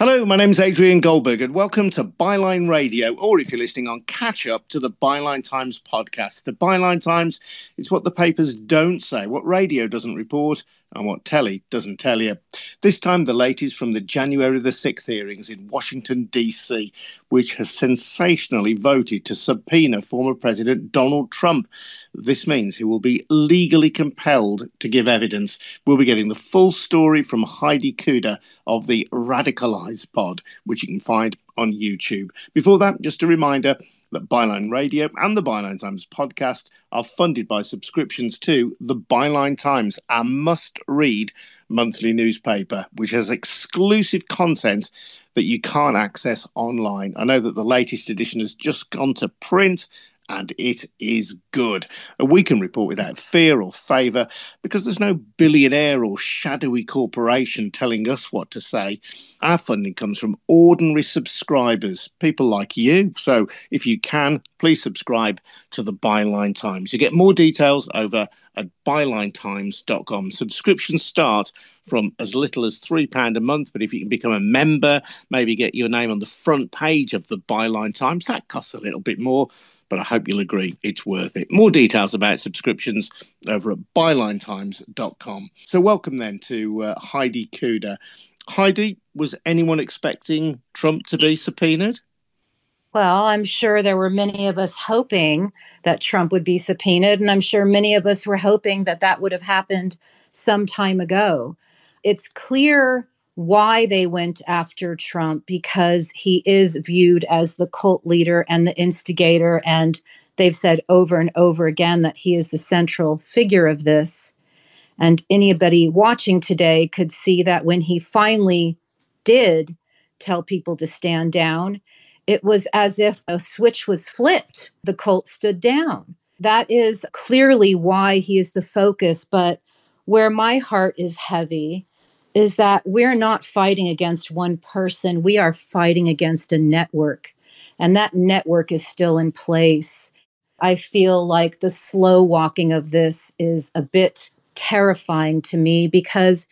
Hello, my name is Adrian Goldberg, and welcome to Byline Radio, or if you're listening on catch up to the Byline Times podcast. The Byline Times, it's what the papers don't say, what radio doesn't report, and what telly doesn't tell you. This time, the latest from the January the 6th hearings in Washington, D.C., which has sensationally voted to subpoena former President Donald Trump. This means he will be legally compelled to give evidence. We'll be getting the full story from Heidi Cuda of the Radicalized Pod, which you can find on YouTube. Before that, just a reminder that Byline Radio and the Byline Times podcast are funded by subscriptions to the Byline Times, our must read monthly newspaper, which has exclusive content that you can't access online. I know that the latest edition has just gone to print and it is good. We can report without fear or favour because there's no billionaire or shadowy corporation telling us what to say. Our funding comes from ordinary subscribers, people like you. So if you can, please subscribe to the Byline Times. You get more details over at bylinetimes.com. Subscriptions start from as little as £3 a month, but if you can become a member, maybe get your name on the front page of the Byline Times, that costs a little bit more but I hope you'll agree it's worth it. More details about subscriptions over at bylinetimes.com. So, welcome then to uh, Heidi Cuda. Heidi, was anyone expecting Trump to be subpoenaed? Well, I'm sure there were many of us hoping that Trump would be subpoenaed, and I'm sure many of us were hoping that that would have happened some time ago. It's clear why they went after Trump because he is viewed as the cult leader and the instigator. And they've said over and over again that he is the central figure of this. And anybody watching today could see that when he finally did tell people to stand down, it was as if a switch was flipped. The cult stood down. That is clearly why he is the focus. But where my heart is heavy is that we're not fighting against one person, we are fighting against a network. And that network is still in place. I feel like the slow walking of this is a bit terrifying to me because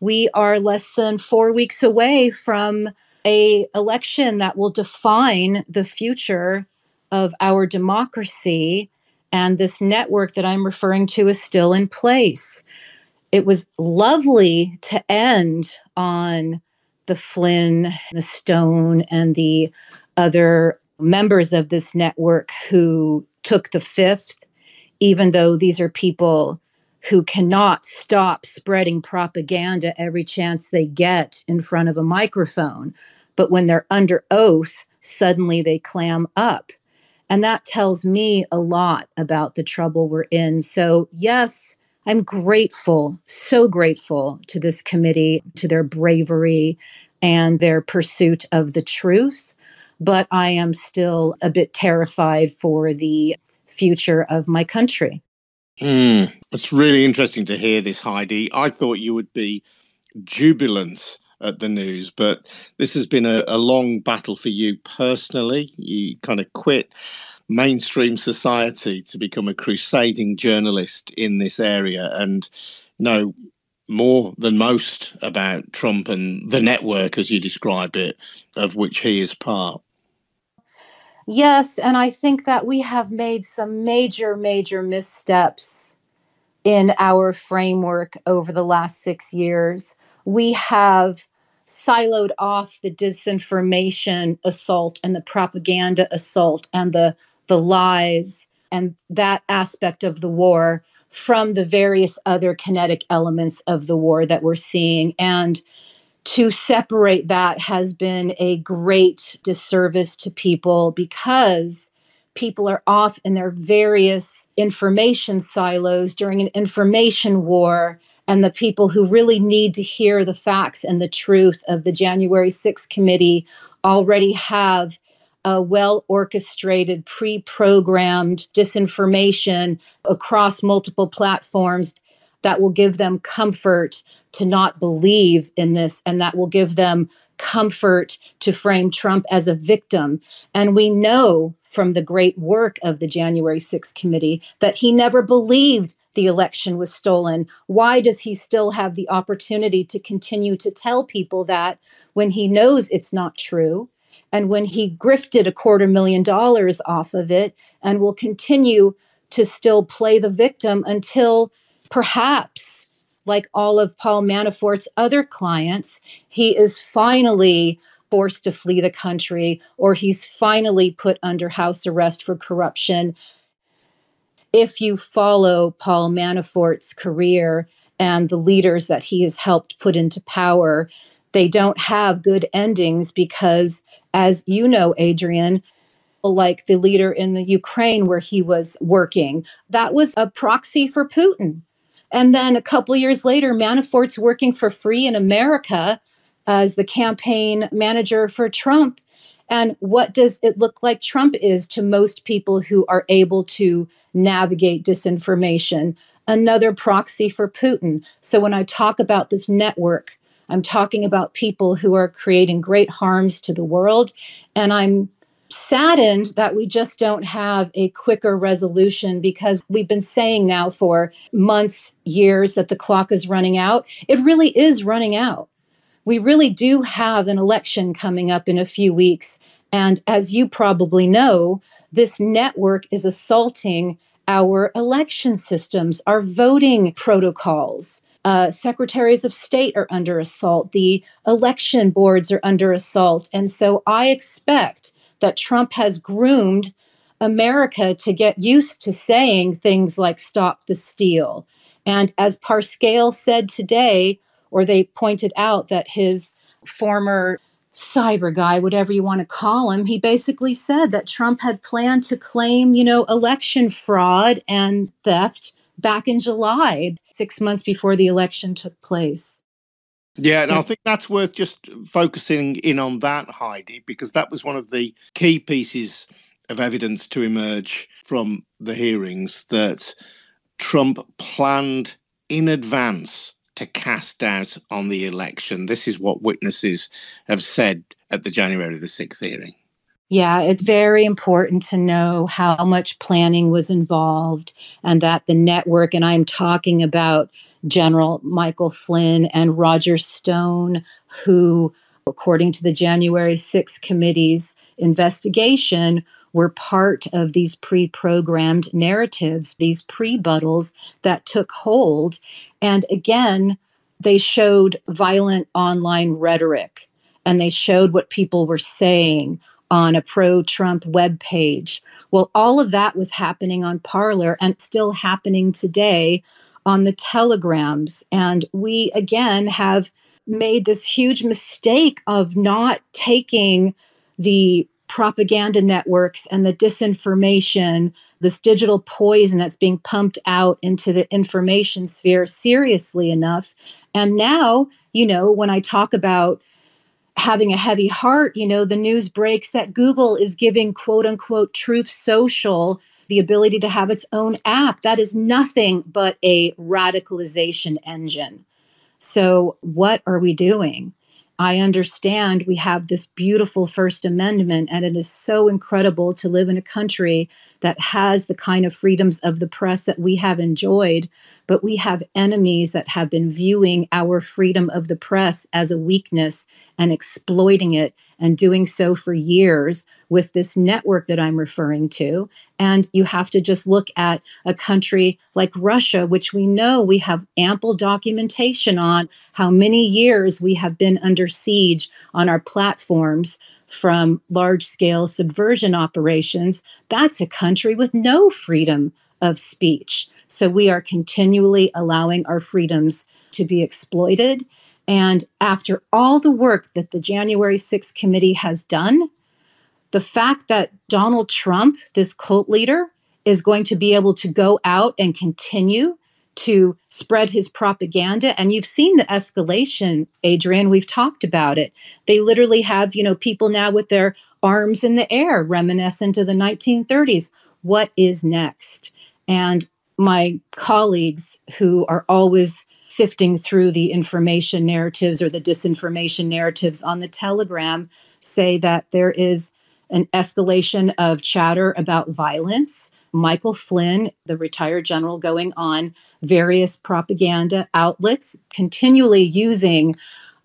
we are less than 4 weeks away from a election that will define the future of our democracy and this network that I'm referring to is still in place it was lovely to end on the Flynn, the Stone, and the other members of this network who took the fifth, even though these are people who cannot stop spreading propaganda every chance they get in front of a microphone. But when they're under oath, suddenly they clam up. And that tells me a lot about the trouble we're in. So, yes, I'm grateful, so grateful to this committee, to their bravery and their pursuit of the truth. But I am still a bit terrified for the future of my country. Mm, it's really interesting to hear this, Heidi. I thought you would be jubilant at the news, but this has been a, a long battle for you personally. You kind of quit mainstream society to become a crusading journalist in this area and know more than most about Trump and the network, as you describe it, of which he is part. Yes, and I think that we have made some major, major missteps in our framework over the last six years. We have siloed off the disinformation assault and the propaganda assault and the the lies and that aspect of the war from the various other kinetic elements of the war that we're seeing. And to separate that has been a great disservice to people because people are off in their various information silos during an information war. And the people who really need to hear the facts and the truth of the January 6th committee already have a well orchestrated, pre programmed disinformation across multiple platforms that will give them comfort to not believe in this and that will give them comfort to frame Trump as a victim. And we know from the great work of the January 6th committee that he never believed the election was stolen? Why does he still have the opportunity to continue to tell people that when he knows it's not true? And when he grifted a quarter million dollars off of it and will continue to still play the victim until perhaps, like all of Paul Manafort's other clients, he is finally forced to flee the country or he's finally put under house arrest for corruption. If you follow Paul Manafort's career and the leaders that he has helped put into power, they don't have good endings because, as you know, Adrian, like the leader in the Ukraine where he was working, that was a proxy for Putin. And then a couple years later, Manafort's working for free in America as the campaign manager for Trump. And what does it look like Trump is to most people who are able to navigate disinformation? Another proxy for Putin. So when I talk about this network, I'm talking about people who are creating great harms to the world. And I'm saddened that we just don't have a quicker resolution because we've been saying now for months, years that the clock is running out. It really is running out we really do have an election coming up in a few weeks. And as you probably know, this network is assaulting our election systems, our voting protocols. Uh, secretaries of state are under assault. The election boards are under assault. And so I expect that Trump has groomed America to get used to saying things like stop the steal. And as Parscale said today, or they pointed out that his former cyber guy, whatever you want to call him, he basically said that Trump had planned to claim, you know, election fraud and theft back in July, six months before the election took place. Yeah, and I think that's worth just focusing in on that, Heidi, because that was one of the key pieces of evidence to emerge from the hearings that Trump planned in advance to cast doubt on the election. This is what witnesses have said at the January the 6th hearing. Yeah, it's very important to know how much planning was involved and that the network, and I'm talking about General Michael Flynn and Roger Stone, who, according to the January 6th committee's investigation, were part of these pre programmed narratives, these pre-buttals that took hold. And again, they showed violent online rhetoric and they showed what people were saying on a pro Trump web page. Well, all of that was happening on Parler and still happening today on the telegrams. And we again have made this huge mistake of not taking the propaganda networks and the disinformation, this digital poison that's being pumped out into the information sphere seriously enough. And now, you know, when I talk about having a heavy heart, you know, the news breaks that Google is giving quote unquote truth social the ability to have its own app. That is nothing but a radicalization engine. So, what are we doing? I understand we have this beautiful First Amendment, and it is so incredible to live in a country that has the kind of freedoms of the press that we have enjoyed. But we have enemies that have been viewing our freedom of the press as a weakness and exploiting it and doing so for years with this network that I'm referring to. And you have to just look at a country like Russia, which we know we have ample documentation on how many years we have been under siege on our platforms from large scale subversion operations. That's a country with no freedom of speech. So we are continually allowing our freedoms to be exploited. And after all the work that the January 6th committee has done, the fact that Donald Trump, this cult leader, is going to be able to go out and continue to spread his propaganda. And you've seen the escalation adrian. We've talked about it. They literally have you know people now with their arms in the air reminiscent of the 1930s what is next? And my colleagues who are always sifting through the information narratives or the disinformation narratives on the telegram say that there is an escalation of chatter about violence Michael Flynn, the retired general, going on various propaganda outlets, continually using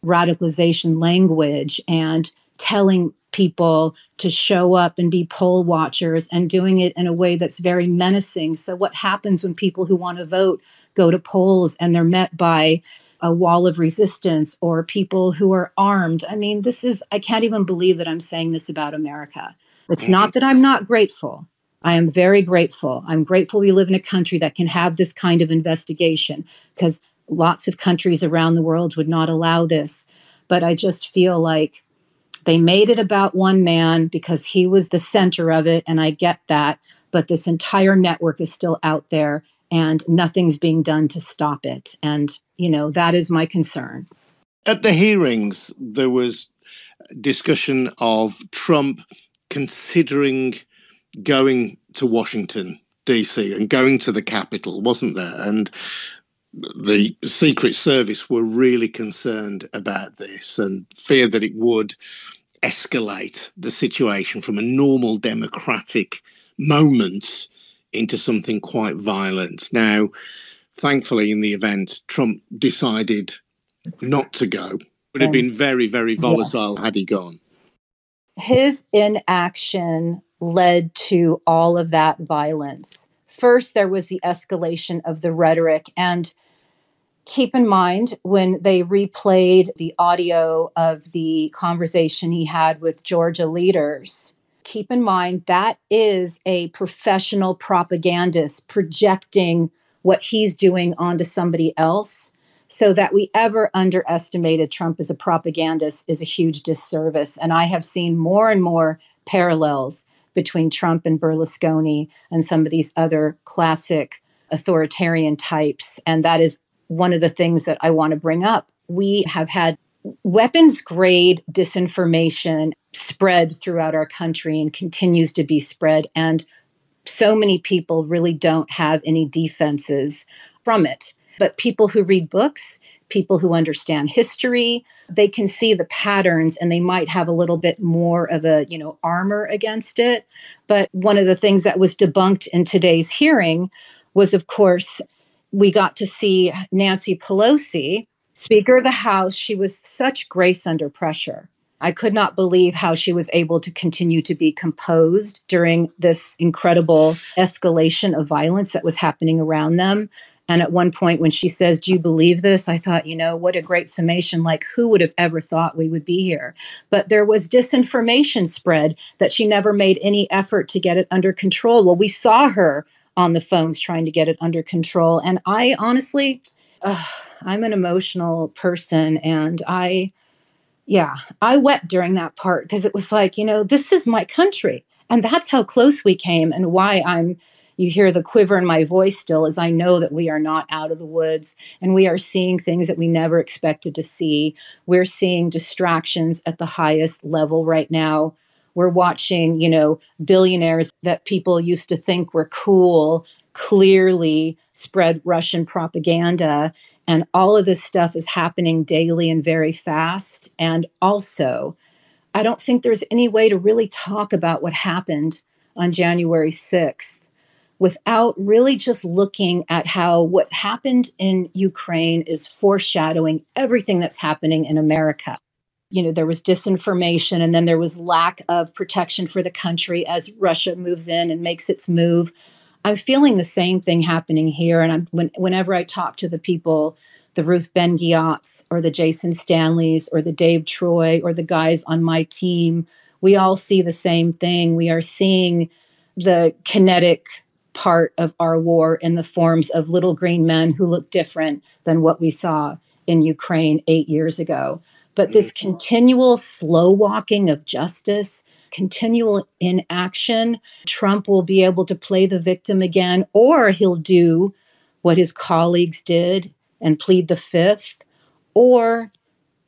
radicalization language and telling people to show up and be poll watchers and doing it in a way that's very menacing. So, what happens when people who want to vote go to polls and they're met by a wall of resistance or people who are armed? I mean, this is, I can't even believe that I'm saying this about America. It's not mm-hmm. that I'm not grateful. I am very grateful. I'm grateful we live in a country that can have this kind of investigation because lots of countries around the world would not allow this. But I just feel like they made it about one man because he was the center of it. And I get that. But this entire network is still out there and nothing's being done to stop it. And, you know, that is my concern. At the hearings, there was discussion of Trump considering going to Washington, D.C., and going to the Capitol, wasn't there? And the Secret Service were really concerned about this and feared that it would escalate the situation from a normal democratic moment into something quite violent. Now, thankfully, in the event, Trump decided not to go. It would have been very, very volatile yes. had he gone. His inaction led to all of that violence. First, there was the escalation of the rhetoric. And keep in mind when they replayed the audio of the conversation he had with Georgia leaders, keep in mind that is a professional propagandist projecting what he's doing onto somebody else. So that we ever underestimated Trump as a propagandist is a huge disservice. And I have seen more and more parallels between Trump and Berlusconi and some of these other classic authoritarian types. And that is one of the things that I want to bring up. We have had weapons grade disinformation spread throughout our country and continues to be spread. And so many people really don't have any defenses from it. But people who read books, people who understand history, they can see the patterns and they might have a little bit more of a, you know, armor against it. But one of the things that was debunked in today's hearing was of course we got to see Nancy Pelosi, Speaker of the House. She was such grace under pressure. I could not believe how she was able to continue to be composed during this incredible escalation of violence that was happening around them. And at one point, when she says, Do you believe this? I thought, you know, what a great summation. Like, who would have ever thought we would be here? But there was disinformation spread that she never made any effort to get it under control. Well, we saw her on the phones trying to get it under control. And I honestly, I'm an emotional person and I, yeah, I wept during that part because it was like, you know, this is my country. And that's how close we came and why I'm, you hear the quiver in my voice still as I know that we are not out of the woods and we are seeing things that we never expected to see. We're seeing distractions at the highest level right now we're watching, you know, billionaires that people used to think were cool clearly spread Russian propaganda. And all of this stuff is happening daily and very fast. And also, I don't think there's any way to really talk about what happened on January 6th without really just looking at how what happened in Ukraine is foreshadowing everything that's happening in America. You know there was disinformation and then there was lack of protection for the country as russia moves in and makes its move. I'm feeling the same thing happening here and i'm when, whenever i talk to the people the ruth ben Ghiats or the jason stanleys or the dave troy or the guys on my team we all see the same thing. We are seeing the kinetic part of our war in the forms of little green men who look different than what we saw in ukraine eight years ago but this mm. continual slow walking of justice, continual inaction, Trump will be able to play the victim again, or he'll do what his colleagues did and plead the fifth, or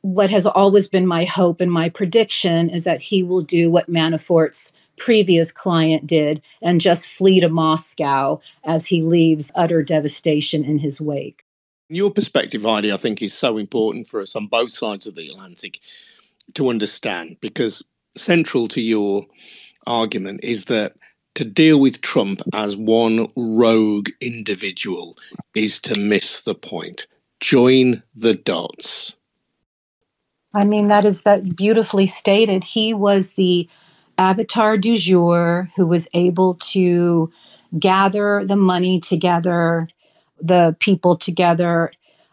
what has always been my hope and my prediction is that he will do what Manafort's previous client did and just flee to Moscow as he leaves utter devastation in his wake. Your perspective, Heidi, I think is so important for us on both sides of the Atlantic to understand because central to your argument is that to deal with Trump as one rogue individual is to miss the point. Join the dots. I mean, that is that beautifully stated. He was the avatar du jour who was able to gather the money together, the people together.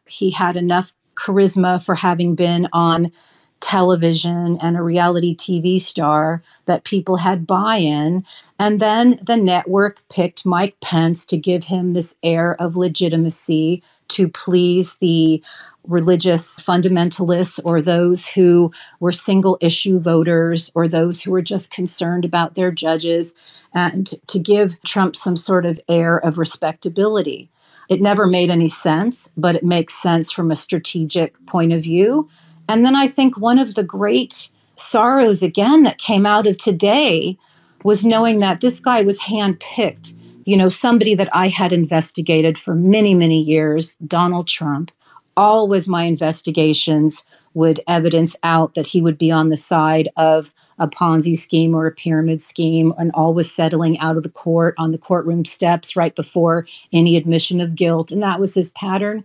He had enough charisma for having been on television and a reality TV star that people had buy in. And then the network picked Mike Pence to give him this air of legitimacy to please the religious fundamentalists or those who were single issue voters or those who were just concerned about their judges and to give Trump some sort of air of respectability. It never made any sense, but it makes sense from a strategic point of view. And then I think one of the great sorrows again that came out of today was knowing that this guy was handpicked, you know, somebody that I had investigated for many, many years, Donald Trump. Always my investigations would evidence out that he would be on the side of a Ponzi scheme or a pyramid scheme and always settling out of the court on the courtroom steps right before any admission of guilt. And that was his pattern.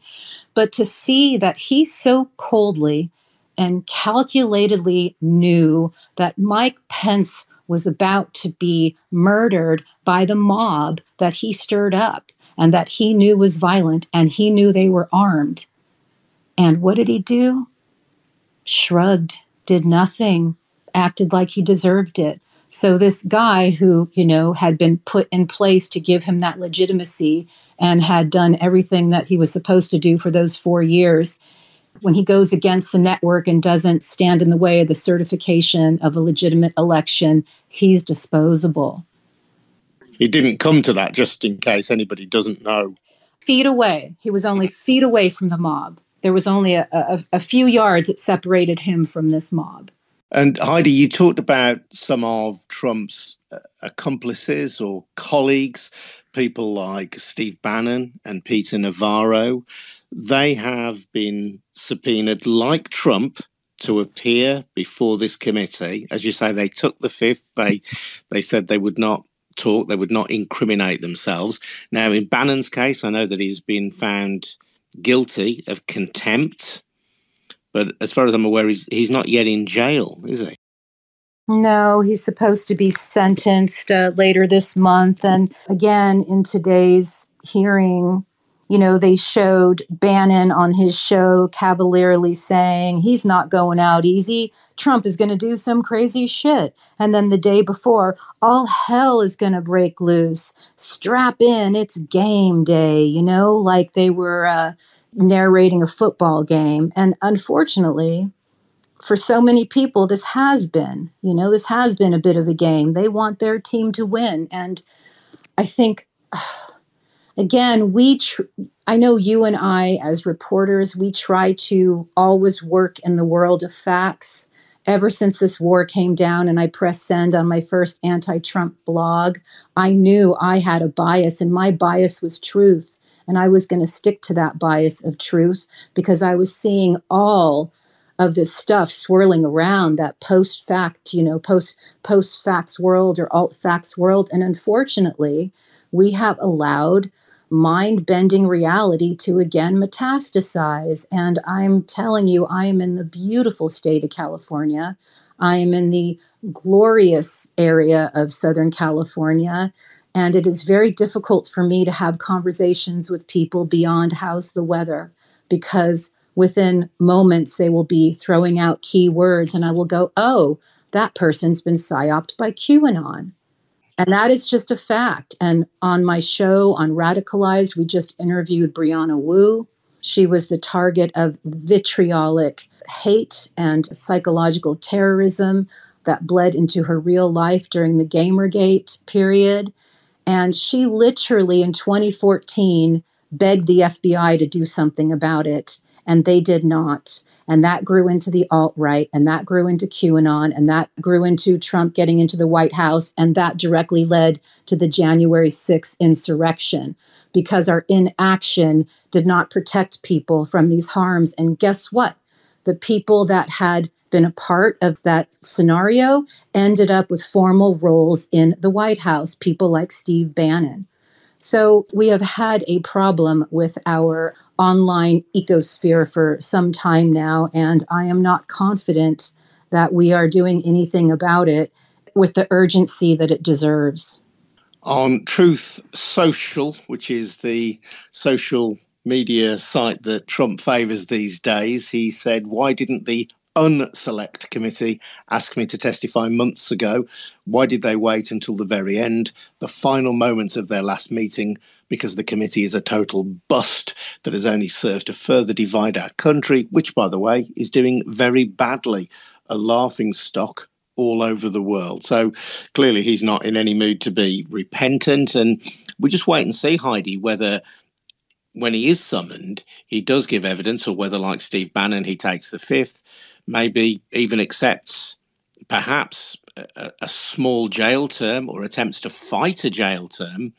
But to see that he so coldly and calculatedly knew that Mike Pence was about to be murdered by the mob that he stirred up and that he knew was violent and he knew they were armed. And what did he do? Shrugged, did nothing, acted like he deserved it. So, this guy who, you know, had been put in place to give him that legitimacy and had done everything that he was supposed to do for those four years, when he goes against the network and doesn't stand in the way of the certification of a legitimate election, he's disposable. He didn't come to that, just in case anybody doesn't know. Feet away. He was only feet away from the mob. There was only a, a, a few yards that separated him from this mob. And Heidi, you talked about some of Trump's uh, accomplices or colleagues, people like Steve Bannon and Peter Navarro. They have been subpoenaed, like Trump, to appear before this committee. As you say, they took the fifth. They they said they would not talk. They would not incriminate themselves. Now, in Bannon's case, I know that he's been found guilty of contempt but as far as I'm aware, he's he's not yet in jail, is he? No, he's supposed to be sentenced uh, later this month. And again, in today's hearing, you know, they showed Bannon on his show cavalierly saying he's not going out easy. Trump is going to do some crazy shit. And then the day before, all hell is going to break loose. Strap in, it's game day, you know, like they were. Uh, narrating a football game. And unfortunately, for so many people, this has been, you know, this has been a bit of a game. They want their team to win. And I think, again, we, tr- I know you and I, as reporters, we try to always work in the world of facts. Ever since this war came down and I pressed send on my first anti Trump blog, I knew I had a bias, and my bias was truth. And I was going to stick to that bias of truth because I was seeing all of this stuff swirling around that post fact, you know, post post facts world or alt facts world. And unfortunately, we have allowed mind bending reality to again metastasize. And I'm telling you, I am in the beautiful state of California. I am in the glorious area of Southern California. And it is very difficult for me to have conversations with people beyond how's the weather because within moments they will be throwing out key words and I will go, oh, that person's been psyoped by QAnon. And that is just a fact. And on my show on Radicalized, we just interviewed Brianna Wu. She was the target of vitriolic hate and psychological terrorism that bled into her real life during the Gamergate period. And she literally in 2014 begged the FBI to do something about it, and they did not. And that grew into the alt right, and that grew into QAnon, and that grew into Trump getting into the White House, and that directly led to the January 6th insurrection because our inaction did not protect people from these harms. And guess what? The people that had been a part of that scenario ended up with formal roles in the White House, people like Steve Bannon. So we have had a problem with our online ecosphere for some time now, and I am not confident that we are doing anything about it with the urgency that it deserves. On Truth Social, which is the social media site that Trump favors these days, he said, Why didn't the unselect committee asked me to testify months ago. Why did they wait until the very end, the final moments of their last meeting? Because the committee is a total bust that has only served to further divide our country, which, by the way, is doing very badly. A laughing stock all over the world. So clearly, he's not in any mood to be repentant. And we just wait and see, Heidi, whether when he is summoned, he does give evidence, or whether, like Steve Bannon, he takes the fifth maybe even accepts perhaps a, a, small jail term or attempts to fight a jail term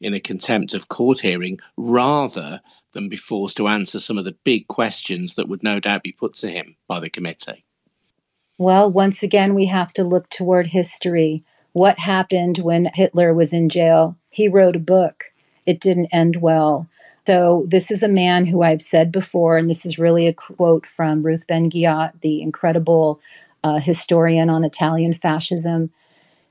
in a contempt of court hearing rather than be forced to answer some of the big questions that would no doubt be put to him by the committee. Well, once again, we have to look toward history. What happened when Hitler was in jail? He wrote a book. It didn't end well. So, this is a man who I've said before, and this is really a quote from Ruth Ben Ghiat, the incredible uh, historian on Italian fascism.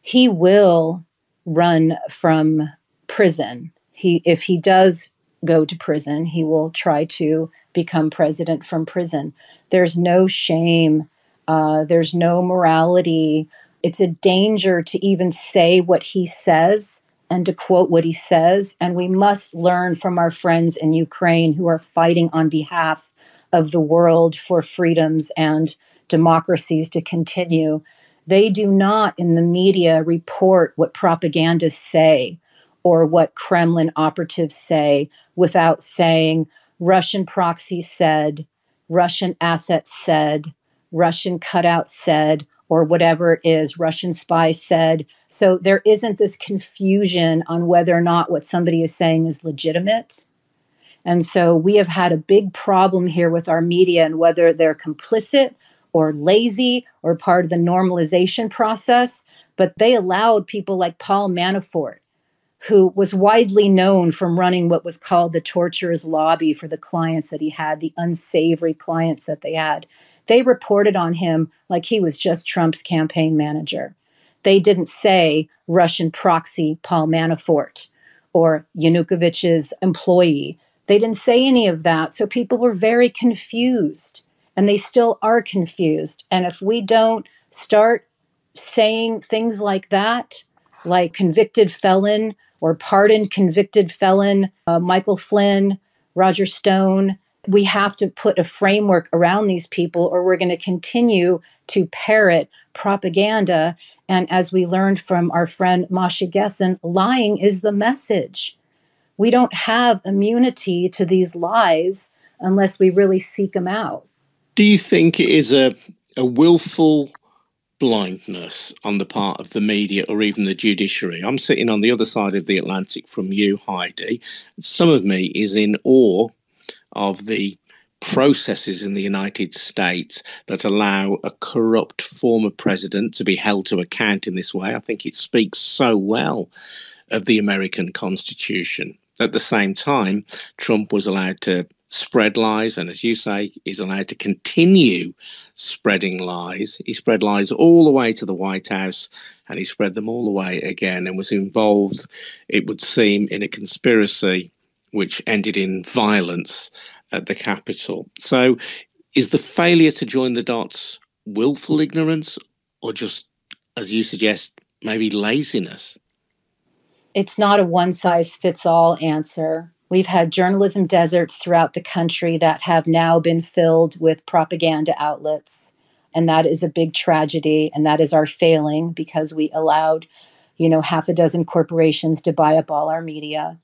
He will run from prison. He, if he does go to prison, he will try to become president from prison. There's no shame, uh, there's no morality. It's a danger to even say what he says and to quote what he says. And we must learn from our friends in Ukraine who are fighting on behalf of the world for freedoms and democracies to continue. They do not in the media report what propagandists say or what Kremlin operatives say without saying Russian proxy said, Russian assets said, Russian cutout said, or whatever it is, Russian spy said, so there isn't this confusion on whether or not what somebody is saying is legitimate. And so we have had a big problem here with our media and whether they're complicit or lazy or part of the normalization process. But they allowed people like Paul Manafort, who was widely known from running what was called the torturer's lobby for the clients that he had, the unsavory clients that they had. They reported on him like he was just Trump's campaign manager. They didn't say Russian proxy Paul Manafort or Yanukovych's employee. They didn't say any of that. So people were very confused and they still are confused. And if we don't start saying things like that, like convicted felon or pardoned convicted felon, uh, Michael Flynn, Roger Stone, we have to put a framework around these people or we're going to continue to parrot propaganda and as we learned from our friend Masha Gessen, lying is the message. We don't have immunity to these lies unless we really seek them out. Do you think it is a, a willful blindness on the part of the media or even the judiciary? I'm sitting on the other side of the Atlantic from you, Heidi. Some of me is in awe of the processes in the United States that allow a corrupt former president to be held to account in this way. I think it speaks so well of the American Constitution. At the same time, Trump was allowed to spread lies, and as you say, is allowed to continue spreading lies. He spread lies all the way to the White House, and he spread them all the way again, and was involved, it would seem, in a conspiracy which ended in violence at the Capitol. So, is the failure to join the dots willful ignorance or just, as you suggest, maybe laziness? It's not a one size fits all answer. We've had journalism deserts throughout the country that have now been filled with propaganda outlets. And that is a big tragedy. And that is our failing because we allowed, you know, half a dozen corporations to buy up all our media.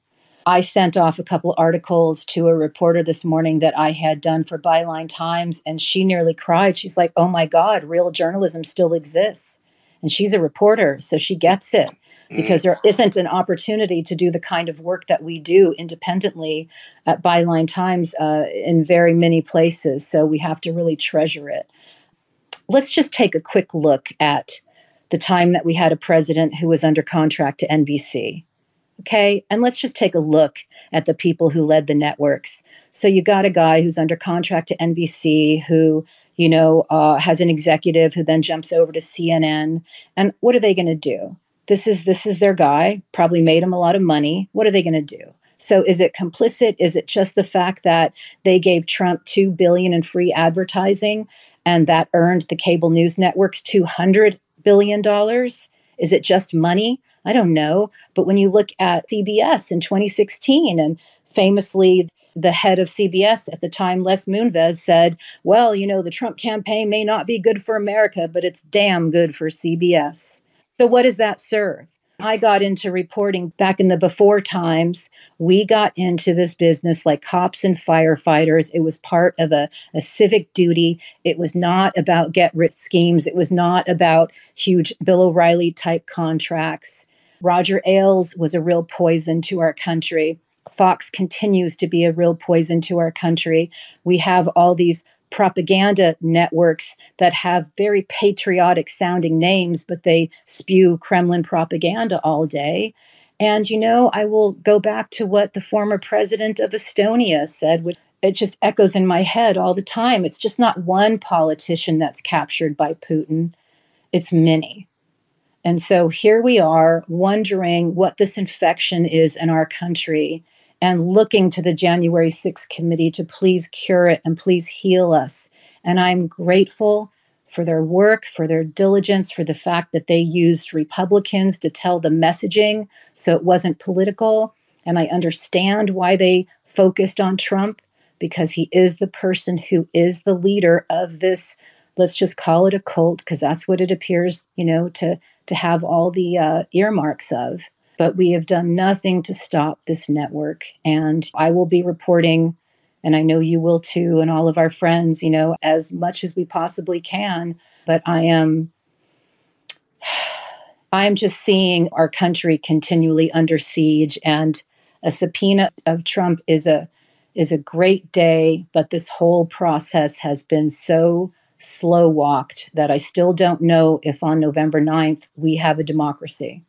I sent off a couple articles to a reporter this morning that I had done for Byline Times, and she nearly cried. She's like, Oh my God, real journalism still exists. And she's a reporter, so she gets it because there isn't an opportunity to do the kind of work that we do independently at Byline Times uh, in very many places. So we have to really treasure it. let's just take a quick look at the time that we had a president who was under contract to NBC. Okay. And let's just take a look at the people who led the networks. So you got a guy who's under contract to NBC who, you know, uh, has an executive who then jumps over to CNN. And what are they going to do? This is this is their guy. Probably made him a lot of money. What are they going to do? So is it complicit? Is it just the fact that they gave Trump 2 billion in free advertising and that earned the cable news networks 200 billion dollars? Is it just money? I don't know. But when you look at CBS in 2016, and famously, the head of CBS at the time, Les Moonves, said, Well, you know, the Trump campaign may not be good for America, but it's damn good for CBS. So, what does that serve? I got into reporting back in the before times. We got into this business like cops and firefighters. It was part of a, a civic duty. It was not about get rich schemes. It was not about huge Bill O'Reilly type contracts. Roger Ailes was a real poison to our country. Fox continues to be a real poison to our country. We have all these propaganda networks that have very patriotic sounding names, but they spew Kremlin propaganda all day. And, you know, I will go back to what the former president of Estonia said, which it just echoes in my head all the time. It's just not one politician that's captured by Putin, it's many. And so here we are wondering what this infection is in our country and looking to the January 6th committee to please cure it and please heal us. And I'm grateful for their work, for their diligence, for the fact that they used Republicans to tell the messaging so it wasn't political. And I understand why they focused on Trump because he is the person who is the leader of this let's just call it a cult because that's what it appears you know to to have all the uh, earmarks of but we have done nothing to stop this network. And I will be reporting, and I know you will too, and all of our friends, you know, as much as we possibly can. But I am. I'm just seeing our country continually under siege, and a subpoena of Trump is a is a great day, but this whole process has been so slow walked that I still don't know if on November 9th we have a democracy.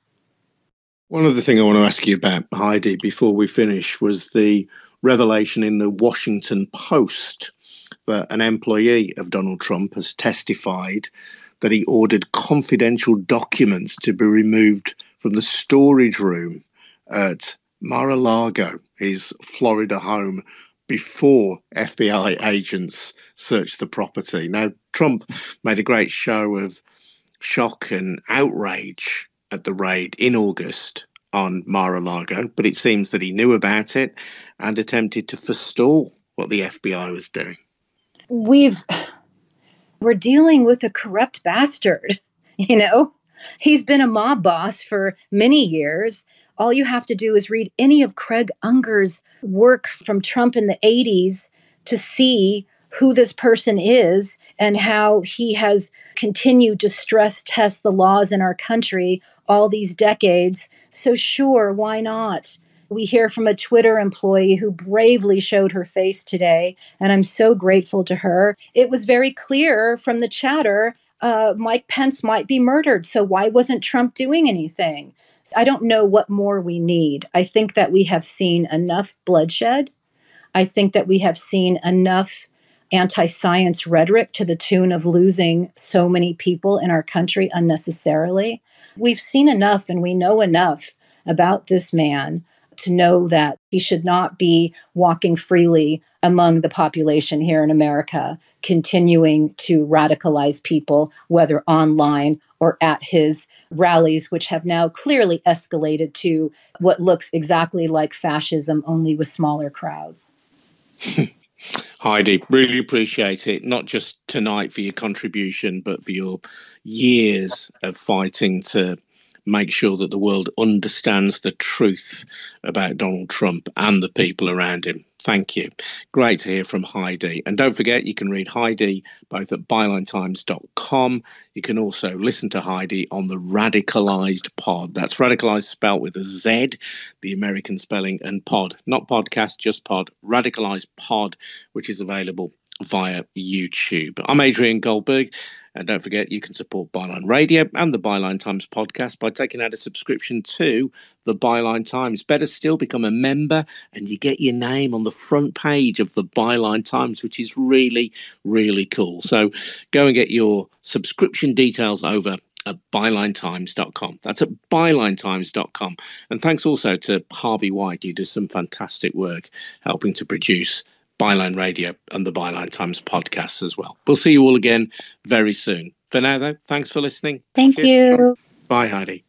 One other thing I want to ask you about, Heidi, before we finish, was the revelation in the Washington Post that an employee of Donald Trump has testified that he ordered confidential documents to be removed from the storage room at Mar a Lago, his Florida home, before FBI agents searched the property. Now, Trump made a great show of shock and outrage at the raid in August on Mar a Lago, but it seems that he knew about it and attempted to forestall what the FBI was doing. We've we're dealing with a corrupt bastard, you know? He's been a mob boss for many years. All you have to do is read any of Craig Unger's work from Trump in the 80s to see who this person is and how he has continued to stress test the laws in our country all these decades. So, sure, why not? We hear from a Twitter employee who bravely showed her face today, and I'm so grateful to her. It was very clear from the chatter uh, Mike Pence might be murdered. So, why wasn't Trump doing anything? I don't know what more we need. I think that we have seen enough bloodshed. I think that we have seen enough anti science rhetoric to the tune of losing so many people in our country unnecessarily. We've seen enough and we know enough about this man to know that he should not be walking freely among the population here in America, continuing to radicalize people, whether online or at his rallies, which have now clearly escalated to what looks exactly like fascism, only with smaller crowds. Heidi, really appreciate it, not just tonight for your contribution, but for your years of fighting to make sure that the world understands the truth about Donald Trump and the people around him. Thank you. Great to hear from Heidi. And don't forget, you can read Heidi both at bylinetimes.com. You can also listen to Heidi on the Radicalized Pod. That's radicalized spelled with a Z, the American spelling, and pod. Not podcast, just pod. Radicalized Pod, which is available via YouTube. I'm Adrian Goldberg. And don't forget, you can support Byline Radio and the Byline Times podcast by taking out a subscription to the Byline Times. Better still, become a member and you get your name on the front page of the Byline Times, which is really, really cool. So go and get your subscription details over at bylinetimes.com. That's at bylinetimes.com. And thanks also to Harvey White, who does some fantastic work helping to produce Byline Radio and the Byline Times podcast as well. We'll see you all again very soon. For now, though, thanks for listening. Thank Cheers. you. Bye, Heidi.